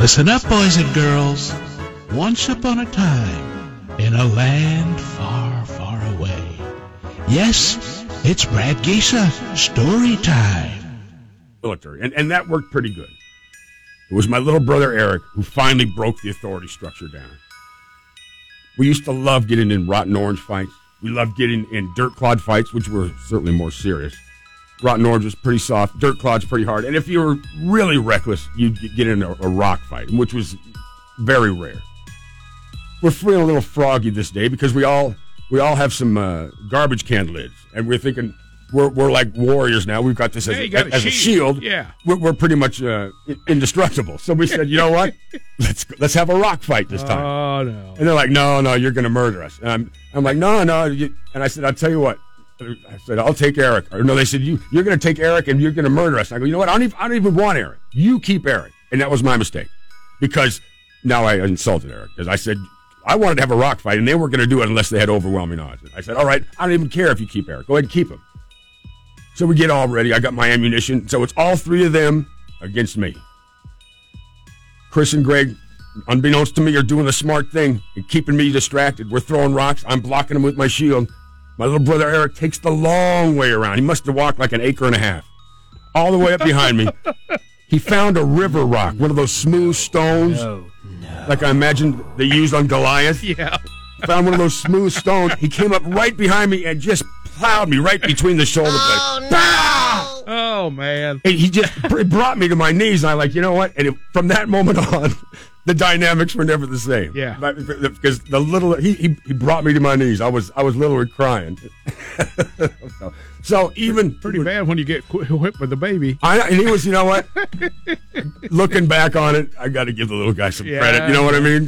Listen up, boys and girls. Once upon a time, in a land far, far away. Yes, it's Brad Geisa story time. military, and, and that worked pretty good. It was my little brother Eric who finally broke the authority structure down. We used to love getting in rotten orange fights. We loved getting in dirt clod fights, which were certainly more serious. Rotten orange was pretty soft, dirt clod's pretty hard, and if you were really reckless, you'd get in a, a rock fight, which was very rare. We're feeling a little froggy this day because we all we all have some uh, garbage can lids, and we're thinking we're, we're like warriors now. We've got this as, Yeah, a, got a as a shield. shield. Yeah. we're, we're pretty much uh, indestructible. So we said, you know what? Let's let's have a rock fight this time. Oh no. And they're like, no, no, you're going to murder us. And I'm, I'm like, no, no. You, and I said, I'll tell you what. I said, I'll take Eric. Or no, they said, you, you're going to take Eric and you're going to murder us. And I go, you know what? I don't, even, I don't even want Eric. You keep Eric. And that was my mistake because now I insulted Eric because I said, I wanted to have a rock fight and they weren't going to do it unless they had overwhelming odds. I said, all right, I don't even care if you keep Eric. Go ahead and keep him. So we get all ready. I got my ammunition. So it's all three of them against me. Chris and Greg, unbeknownst to me, are doing the smart thing and keeping me distracted. We're throwing rocks. I'm blocking them with my shield. My little brother Eric takes the long way around. He must have walked like an acre and a half, all the way up behind me. He found a river rock, one of those smooth stones, like I imagined they used on Goliath. Yeah. Found one of those smooth stones. He came up right behind me and just plowed me right between the shoulder blades. Oh, bah! Oh man. And he just br- brought me to my knees. And I'm like, you know what? And it, from that moment on, the dynamics were never the same. Yeah. But- because the little he, he he brought me to my knees. I was I was literally crying. so, so even Pretty bad when you get whipped with a baby. I, and he was, you know what? Looking back on it, I got to give the little guy some Yeah. credit. You know what I mean?